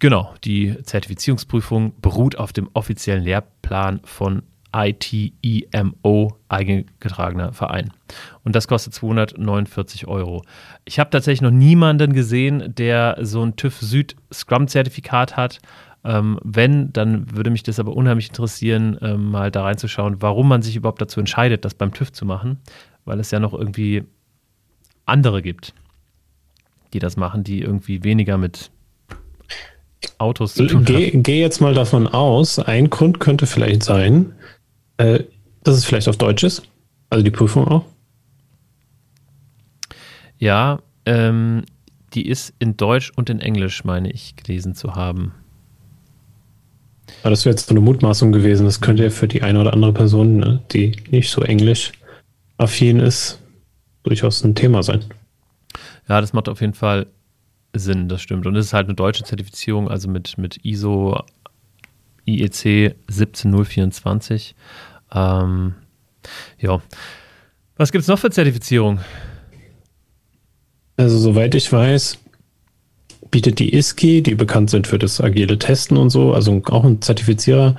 Genau, die Zertifizierungsprüfung beruht auf dem offiziellen Lehrplan von ITEMO, eingetragener Verein. Und das kostet 249 Euro. Ich habe tatsächlich noch niemanden gesehen, der so ein TÜV Süd Scrum-Zertifikat hat. Ähm, wenn, dann würde mich das aber unheimlich interessieren, ähm, mal da reinzuschauen, warum man sich überhaupt dazu entscheidet, das beim TÜV zu machen, weil es ja noch irgendwie andere gibt, die das machen, die irgendwie weniger mit Autos zu tun geh, haben. Geh jetzt mal davon aus, ein Grund könnte vielleicht sein, äh, dass es vielleicht auf Deutsch ist, also die Prüfung auch. Ja, ähm, die ist in Deutsch und in Englisch, meine ich, gelesen zu haben. Aber das wäre jetzt so eine Mutmaßung gewesen. Das könnte ja für die eine oder andere Person, ne, die nicht so englisch affin ist, durchaus ein Thema sein. Ja, das macht auf jeden Fall Sinn, das stimmt. Und es ist halt eine deutsche Zertifizierung, also mit, mit ISO IEC 17024. Ähm, ja. Was gibt es noch für Zertifizierung? Also soweit ich weiß, bietet die ISKI, die bekannt sind für das agile Testen und so, also auch ein Zertifizierer,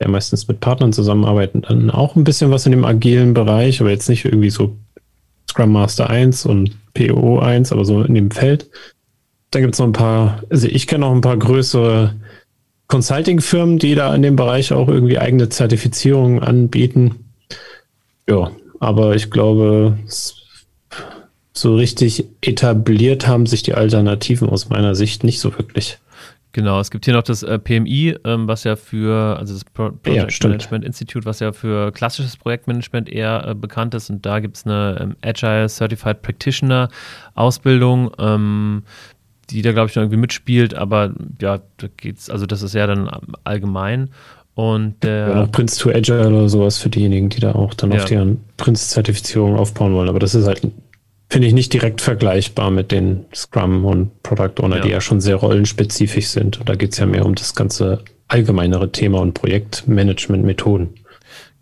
der meistens mit Partnern zusammenarbeitet, dann auch ein bisschen was in dem agilen Bereich, aber jetzt nicht irgendwie so Scrum Master 1 und PO 1, aber so in dem Feld. Da gibt es noch ein paar, also ich kenne noch ein paar größere Consulting-Firmen, die da in dem Bereich auch irgendwie eigene Zertifizierungen anbieten. Ja, aber ich glaube, so richtig etabliert haben sich die Alternativen aus meiner Sicht nicht so wirklich. Genau, es gibt hier noch das äh, PMI, ähm, was ja für, also das Pro Project ja, Management Institute, was ja für klassisches Projektmanagement eher äh, bekannt ist. Und da gibt es eine ähm, Agile Certified Practitioner Ausbildung, ähm, die da, glaube ich, noch irgendwie mitspielt. Aber ja, da geht's, also das ist ja dann allgemein. Und der. Ja, noch Prince to Agile oder sowas für diejenigen, die da auch dann ja. auf deren Prince-Zertifizierung aufbauen wollen. Aber das ist halt finde ich nicht direkt vergleichbar mit den Scrum und Product Owner, ja. die ja schon sehr rollenspezifisch sind. Und da geht es ja mehr um das ganze allgemeinere Thema und Projektmanagement-Methoden.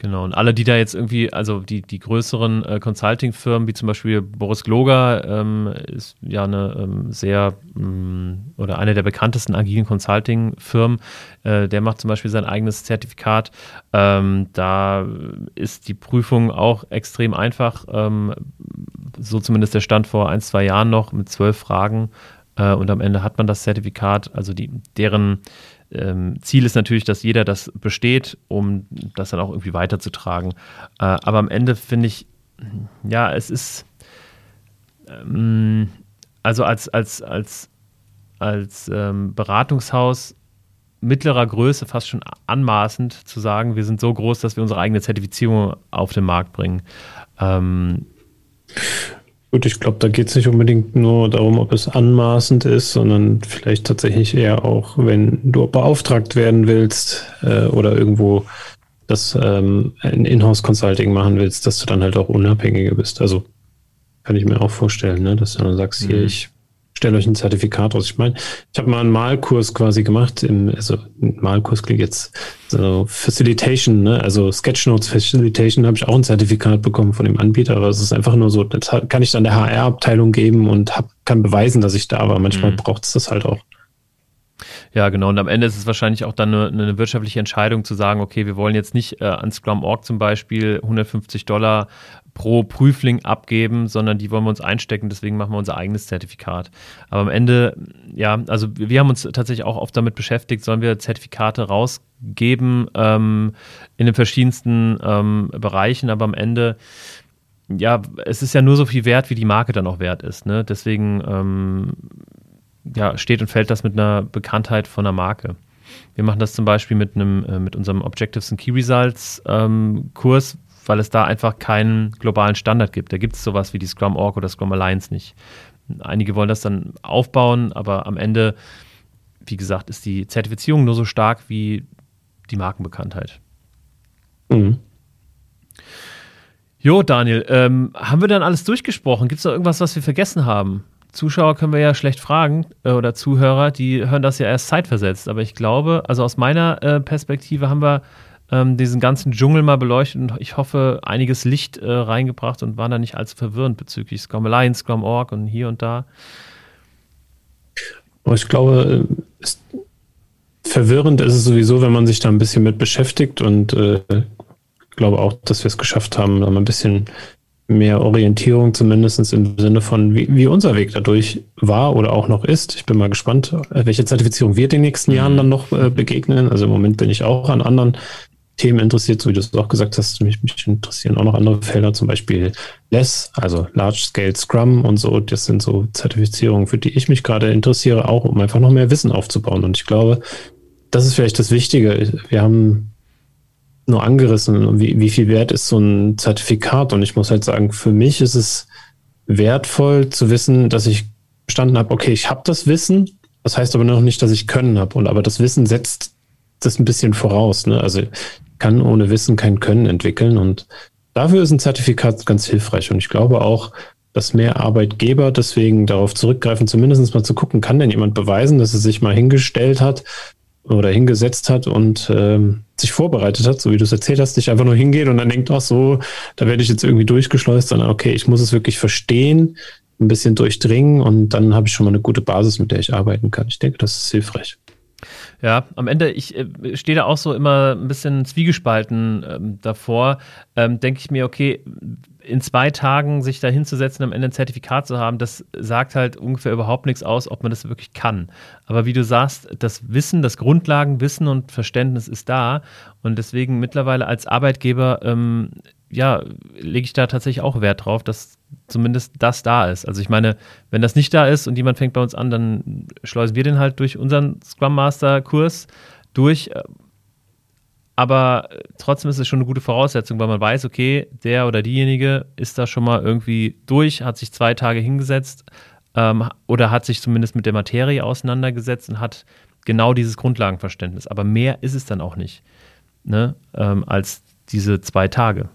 Genau, und alle, die da jetzt irgendwie, also die, die größeren äh, Consulting-Firmen, wie zum Beispiel Boris Gloger, ähm, ist ja eine ähm, sehr ähm, oder eine der bekanntesten agilen Consulting-Firmen, äh, der macht zum Beispiel sein eigenes Zertifikat. Ähm, da ist die Prüfung auch extrem einfach, ähm, so zumindest der Stand vor ein, zwei Jahren noch mit zwölf Fragen. Äh, und am Ende hat man das Zertifikat, also die, deren ähm, Ziel ist natürlich, dass jeder das besteht, um das dann auch irgendwie weiterzutragen. Äh, aber am Ende finde ich, ja, es ist ähm, also als, als, als, als ähm, Beratungshaus mittlerer Größe fast schon anmaßend zu sagen, wir sind so groß, dass wir unsere eigene Zertifizierung auf den Markt bringen. Ähm, Gut, ich glaube, da geht es nicht unbedingt nur darum, ob es anmaßend ist, sondern vielleicht tatsächlich eher auch, wenn du beauftragt werden willst äh, oder irgendwo das ähm, ein Inhouse-Consulting machen willst, dass du dann halt auch unabhängiger bist. Also kann ich mir auch vorstellen, ne? dass du dann sagst, mhm. hier, ich stelle euch ein Zertifikat aus. Ich meine, ich habe mal einen Malkurs quasi gemacht, im, also Malkurs klingt jetzt so Facilitation, ne? also Sketchnotes Facilitation habe ich auch ein Zertifikat bekommen von dem Anbieter, aber es ist einfach nur so, das kann ich dann der HR-Abteilung geben und hab, kann beweisen, dass ich da war. Manchmal mhm. braucht es das halt auch. Ja, genau. Und am Ende ist es wahrscheinlich auch dann eine, eine wirtschaftliche Entscheidung zu sagen, okay, wir wollen jetzt nicht äh, an Scrum.org zum Beispiel 150 Dollar pro Prüfling abgeben, sondern die wollen wir uns einstecken, deswegen machen wir unser eigenes Zertifikat. Aber am Ende, ja, also wir haben uns tatsächlich auch oft damit beschäftigt, sollen wir Zertifikate rausgeben ähm, in den verschiedensten ähm, Bereichen, aber am Ende, ja, es ist ja nur so viel wert, wie die Marke dann auch wert ist. Ne? Deswegen ähm, ja, steht und fällt das mit einer Bekanntheit von einer Marke. Wir machen das zum Beispiel mit einem, äh, mit unserem Objectives and Key Results ähm, Kurs, weil es da einfach keinen globalen Standard gibt. Da gibt es sowas wie die Scrum Org oder Scrum Alliance nicht. Einige wollen das dann aufbauen, aber am Ende, wie gesagt, ist die Zertifizierung nur so stark wie die Markenbekanntheit. Mhm. Jo, Daniel, ähm, haben wir dann alles durchgesprochen? Gibt es da irgendwas, was wir vergessen haben? Zuschauer können wir ja schlecht fragen äh, oder Zuhörer, die hören das ja erst zeitversetzt. Aber ich glaube, also aus meiner äh, Perspektive haben wir ähm, diesen ganzen Dschungel mal beleuchtet und ich hoffe, einiges Licht äh, reingebracht und waren da nicht allzu verwirrend bezüglich Scrum Alliance, Scrum Org und hier und da. ich glaube, es, verwirrend ist es sowieso, wenn man sich da ein bisschen mit beschäftigt und äh, ich glaube auch, dass wir es geschafft haben, da mal ein bisschen mehr Orientierung, zumindest im Sinne von, wie, wie, unser Weg dadurch war oder auch noch ist. Ich bin mal gespannt, welche Zertifizierung wir den nächsten Jahren mhm. dann noch äh, begegnen. Also im Moment bin ich auch an anderen Themen interessiert, so wie du es auch gesagt hast, mich, mich interessieren auch noch andere Felder, zum Beispiel LESS, also Large Scale Scrum und so. Das sind so Zertifizierungen, für die ich mich gerade interessiere, auch um einfach noch mehr Wissen aufzubauen. Und ich glaube, das ist vielleicht das Wichtige. Wir haben nur angerissen, wie, wie viel wert ist so ein Zertifikat. Und ich muss halt sagen, für mich ist es wertvoll zu wissen, dass ich bestanden habe, okay, ich habe das Wissen, das heißt aber noch nicht, dass ich Können habe. Und aber das Wissen setzt das ein bisschen voraus. Ne? Also kann ohne Wissen kein Können entwickeln. Und dafür ist ein Zertifikat ganz hilfreich. Und ich glaube auch, dass mehr Arbeitgeber deswegen darauf zurückgreifen, zumindest mal zu gucken, kann denn jemand beweisen, dass er sich mal hingestellt hat oder hingesetzt hat und ähm, sich vorbereitet hat, so wie du es erzählt hast, nicht einfach nur hingeht und dann denkt, ach so, da werde ich jetzt irgendwie durchgeschleust, sondern okay, ich muss es wirklich verstehen, ein bisschen durchdringen und dann habe ich schon mal eine gute Basis, mit der ich arbeiten kann. Ich denke, das ist hilfreich. Ja, am Ende, ich äh, stehe da auch so immer ein bisschen zwiegespalten ähm, davor. Ähm, Denke ich mir, okay, in zwei Tagen sich da hinzusetzen, am Ende ein Zertifikat zu haben, das sagt halt ungefähr überhaupt nichts aus, ob man das wirklich kann. Aber wie du sagst, das Wissen, das Grundlagenwissen und Verständnis ist da. Und deswegen mittlerweile als Arbeitgeber, ähm, ja, lege ich da tatsächlich auch Wert drauf, dass zumindest das da ist. Also ich meine, wenn das nicht da ist und jemand fängt bei uns an, dann schleusen wir den halt durch unseren Scrum Master Kurs durch. Aber trotzdem ist es schon eine gute Voraussetzung, weil man weiß, okay, der oder diejenige ist da schon mal irgendwie durch, hat sich zwei Tage hingesetzt ähm, oder hat sich zumindest mit der Materie auseinandergesetzt und hat genau dieses Grundlagenverständnis. Aber mehr ist es dann auch nicht, ne, ähm, als diese zwei Tage.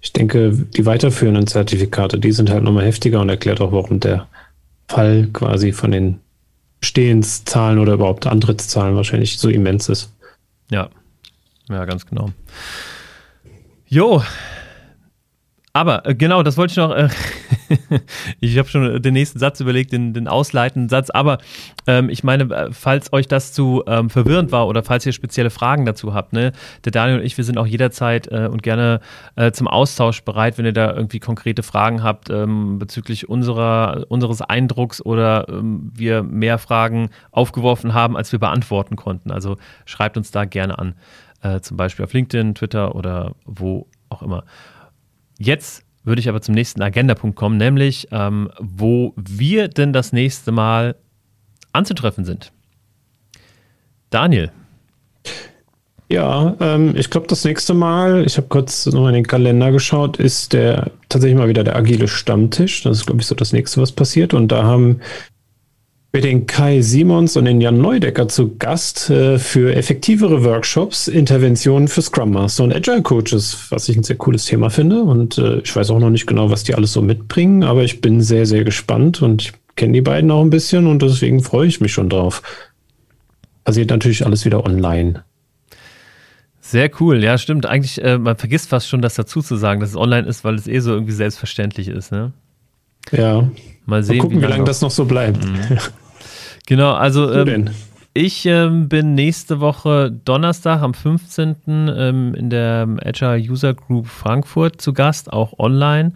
Ich denke, die weiterführenden Zertifikate, die sind halt nochmal heftiger und erklärt auch, warum der Fall quasi von den Stehenszahlen oder überhaupt Antrittszahlen wahrscheinlich so immens ist. Ja, ja, ganz genau. Jo, aber äh, genau, das wollte ich noch. Äh, ich habe schon den nächsten Satz überlegt, den, den ausleitenden Satz. Aber ähm, ich meine, äh, falls euch das zu ähm, verwirrend war oder falls ihr spezielle Fragen dazu habt, ne, der Daniel und ich, wir sind auch jederzeit äh, und gerne äh, zum Austausch bereit, wenn ihr da irgendwie konkrete Fragen habt ähm, bezüglich unserer, unseres Eindrucks oder ähm, wir mehr Fragen aufgeworfen haben, als wir beantworten konnten. Also schreibt uns da gerne an. Äh, zum Beispiel auf LinkedIn, Twitter oder wo auch immer. Jetzt würde ich aber zum nächsten Agendapunkt kommen, nämlich ähm, wo wir denn das nächste Mal anzutreffen sind. Daniel. Ja, ähm, ich glaube, das nächste Mal, ich habe kurz noch in den Kalender geschaut, ist der tatsächlich mal wieder der agile Stammtisch. Das ist, glaube ich, so das nächste, was passiert. Und da haben wir den Kai Simons und den Jan Neudecker zu Gast äh, für effektivere Workshops, Interventionen für Scrum Master und Agile Coaches, was ich ein sehr cooles Thema finde. Und äh, ich weiß auch noch nicht genau, was die alles so mitbringen, aber ich bin sehr, sehr gespannt und ich kenne die beiden auch ein bisschen und deswegen freue ich mich schon drauf. Passiert natürlich alles wieder online. Sehr cool, ja, stimmt. Eigentlich, äh, man vergisst fast schon, das dazu zu sagen, dass es online ist, weil es eh so irgendwie selbstverständlich ist, ne? Ja. Mal sehen. Mal gucken, wie, wie lange das noch so bleibt. Mhm. Genau, also ähm, ich ähm, bin nächste Woche Donnerstag am 15. Ähm, in der Agile User Group Frankfurt zu Gast, auch online,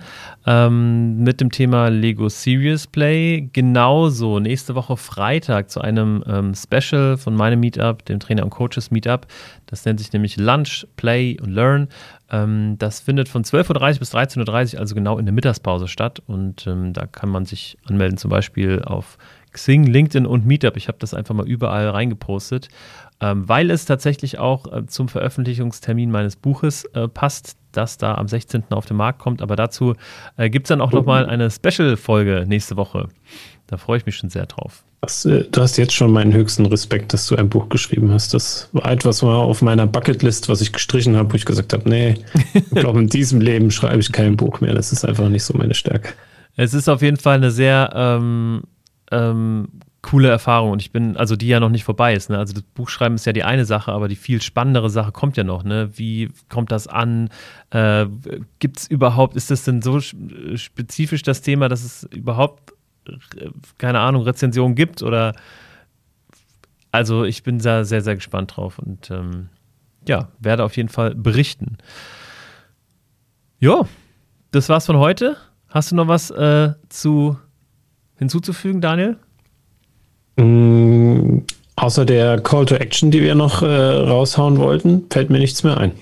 ähm, mit dem Thema Lego Serious Play. Genauso nächste Woche Freitag zu einem ähm, Special von meinem Meetup, dem Trainer und Coaches Meetup. Das nennt sich nämlich Lunch, Play und Learn. Ähm, das findet von 12.30 Uhr bis 13.30 Uhr, also genau in der Mittagspause statt. Und ähm, da kann man sich anmelden, zum Beispiel auf Xing, LinkedIn und Meetup. Ich habe das einfach mal überall reingepostet, ähm, weil es tatsächlich auch äh, zum Veröffentlichungstermin meines Buches äh, passt, das da am 16. auf den Markt kommt. Aber dazu äh, gibt es dann auch nochmal eine Special-Folge nächste Woche. Da freue ich mich schon sehr drauf. Was, äh, du hast jetzt schon meinen höchsten Respekt, dass du ein Buch geschrieben hast. Das war etwas war auf meiner Bucketlist, was ich gestrichen habe, wo ich gesagt habe, nee, ich glaube, in diesem Leben schreibe ich kein Buch mehr. Das ist einfach nicht so meine Stärke. Es ist auf jeden Fall eine sehr ähm, ähm, coole Erfahrung und ich bin, also die ja noch nicht vorbei ist. Ne? Also das Buchschreiben ist ja die eine Sache, aber die viel spannendere Sache kommt ja noch. Ne? Wie kommt das an? Äh, Gibt es überhaupt, ist das denn so spezifisch das Thema, dass es überhaupt, keine Ahnung, Rezensionen gibt? Oder also ich bin da sehr, sehr gespannt drauf und ähm, ja, werde auf jeden Fall berichten. Ja, das war's von heute. Hast du noch was äh, zu hinzuzufügen, Daniel? Mm, außer der Call to Action, die wir noch äh, raushauen wollten, fällt mir nichts mehr ein.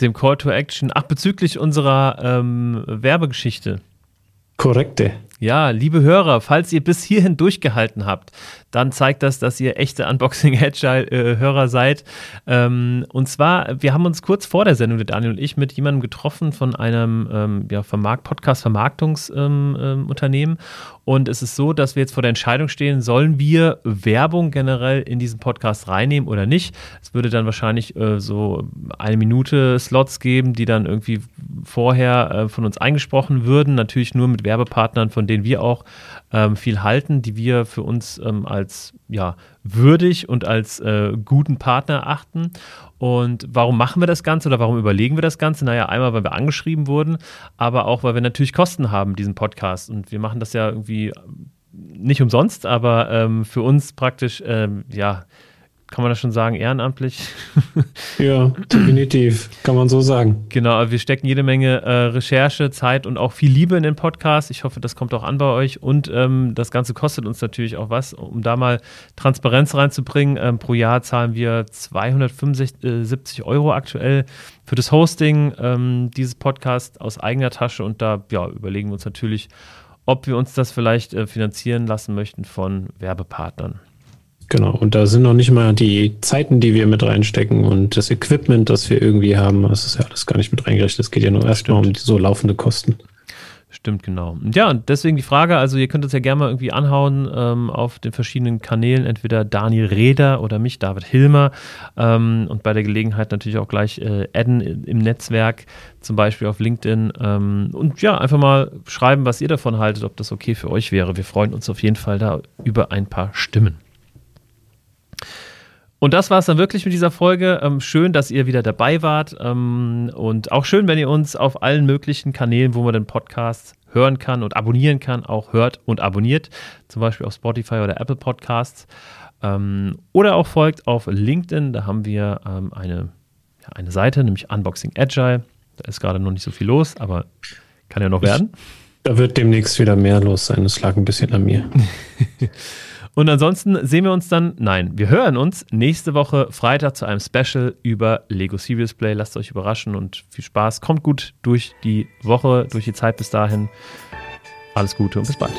Dem Call to Action, ach, bezüglich unserer ähm, Werbegeschichte. Korrekte. Ja, liebe Hörer, falls ihr bis hierhin durchgehalten habt, dann zeigt das, dass ihr echte Unboxing Agile-Hörer äh, seid. Ähm, und zwar, wir haben uns kurz vor der Sendung, der Daniel und ich, mit jemandem getroffen von einem ähm, ja, Vermarkt Podcast-Vermarktungsunternehmen. Ähm, und es ist so, dass wir jetzt vor der Entscheidung stehen, sollen wir Werbung generell in diesen Podcast reinnehmen oder nicht? Es würde dann wahrscheinlich äh, so eine Minute Slots geben, die dann irgendwie vorher äh, von uns eingesprochen würden. Natürlich nur mit Werbepartnern, von denen wir auch ähm, viel halten, die wir für uns ähm, als ja, würdig und als äh, guten Partner achten. Und warum machen wir das Ganze oder warum überlegen wir das Ganze? Naja, einmal, weil wir angeschrieben wurden, aber auch, weil wir natürlich Kosten haben, diesen Podcast. Und wir machen das ja irgendwie nicht umsonst, aber ähm, für uns praktisch, ähm, ja, kann man das schon sagen, ehrenamtlich? ja, definitiv, kann man so sagen. Genau, wir stecken jede Menge äh, Recherche, Zeit und auch viel Liebe in den Podcast. Ich hoffe, das kommt auch an bei euch. Und ähm, das Ganze kostet uns natürlich auch was, um da mal Transparenz reinzubringen. Ähm, pro Jahr zahlen wir 275 Euro aktuell für das Hosting ähm, dieses Podcasts aus eigener Tasche. Und da ja, überlegen wir uns natürlich, ob wir uns das vielleicht äh, finanzieren lassen möchten von Werbepartnern. Genau, und da sind noch nicht mal die Zeiten, die wir mit reinstecken und das Equipment, das wir irgendwie haben. Das ist ja alles gar nicht mit reingerechnet. Es geht ja nur erstmal um die so laufende Kosten. Stimmt, genau. Ja, und deswegen die Frage, also ihr könnt uns ja gerne mal irgendwie anhauen ähm, auf den verschiedenen Kanälen, entweder Daniel Reder oder mich, David Hilmer. Ähm, und bei der Gelegenheit natürlich auch gleich äh, adden im Netzwerk, zum Beispiel auf LinkedIn. Ähm, und ja, einfach mal schreiben, was ihr davon haltet, ob das okay für euch wäre. Wir freuen uns auf jeden Fall da über ein paar Stimmen. Und das war es dann wirklich mit dieser Folge. Ähm, schön, dass ihr wieder dabei wart. Ähm, und auch schön, wenn ihr uns auf allen möglichen Kanälen, wo man den Podcast hören kann und abonnieren kann, auch hört und abonniert. Zum Beispiel auf Spotify oder Apple Podcasts. Ähm, oder auch folgt auf LinkedIn. Da haben wir ähm, eine, ja, eine Seite, nämlich Unboxing Agile. Da ist gerade noch nicht so viel los, aber kann ja noch werden. Da wird demnächst wieder mehr los sein. Es lag ein bisschen an mir. Und ansonsten sehen wir uns dann, nein, wir hören uns nächste Woche Freitag zu einem Special über Lego Serious Play. Lasst euch überraschen und viel Spaß. Kommt gut durch die Woche, durch die Zeit bis dahin. Alles Gute und bis bald.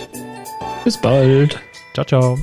Bis bald. Ciao, ciao.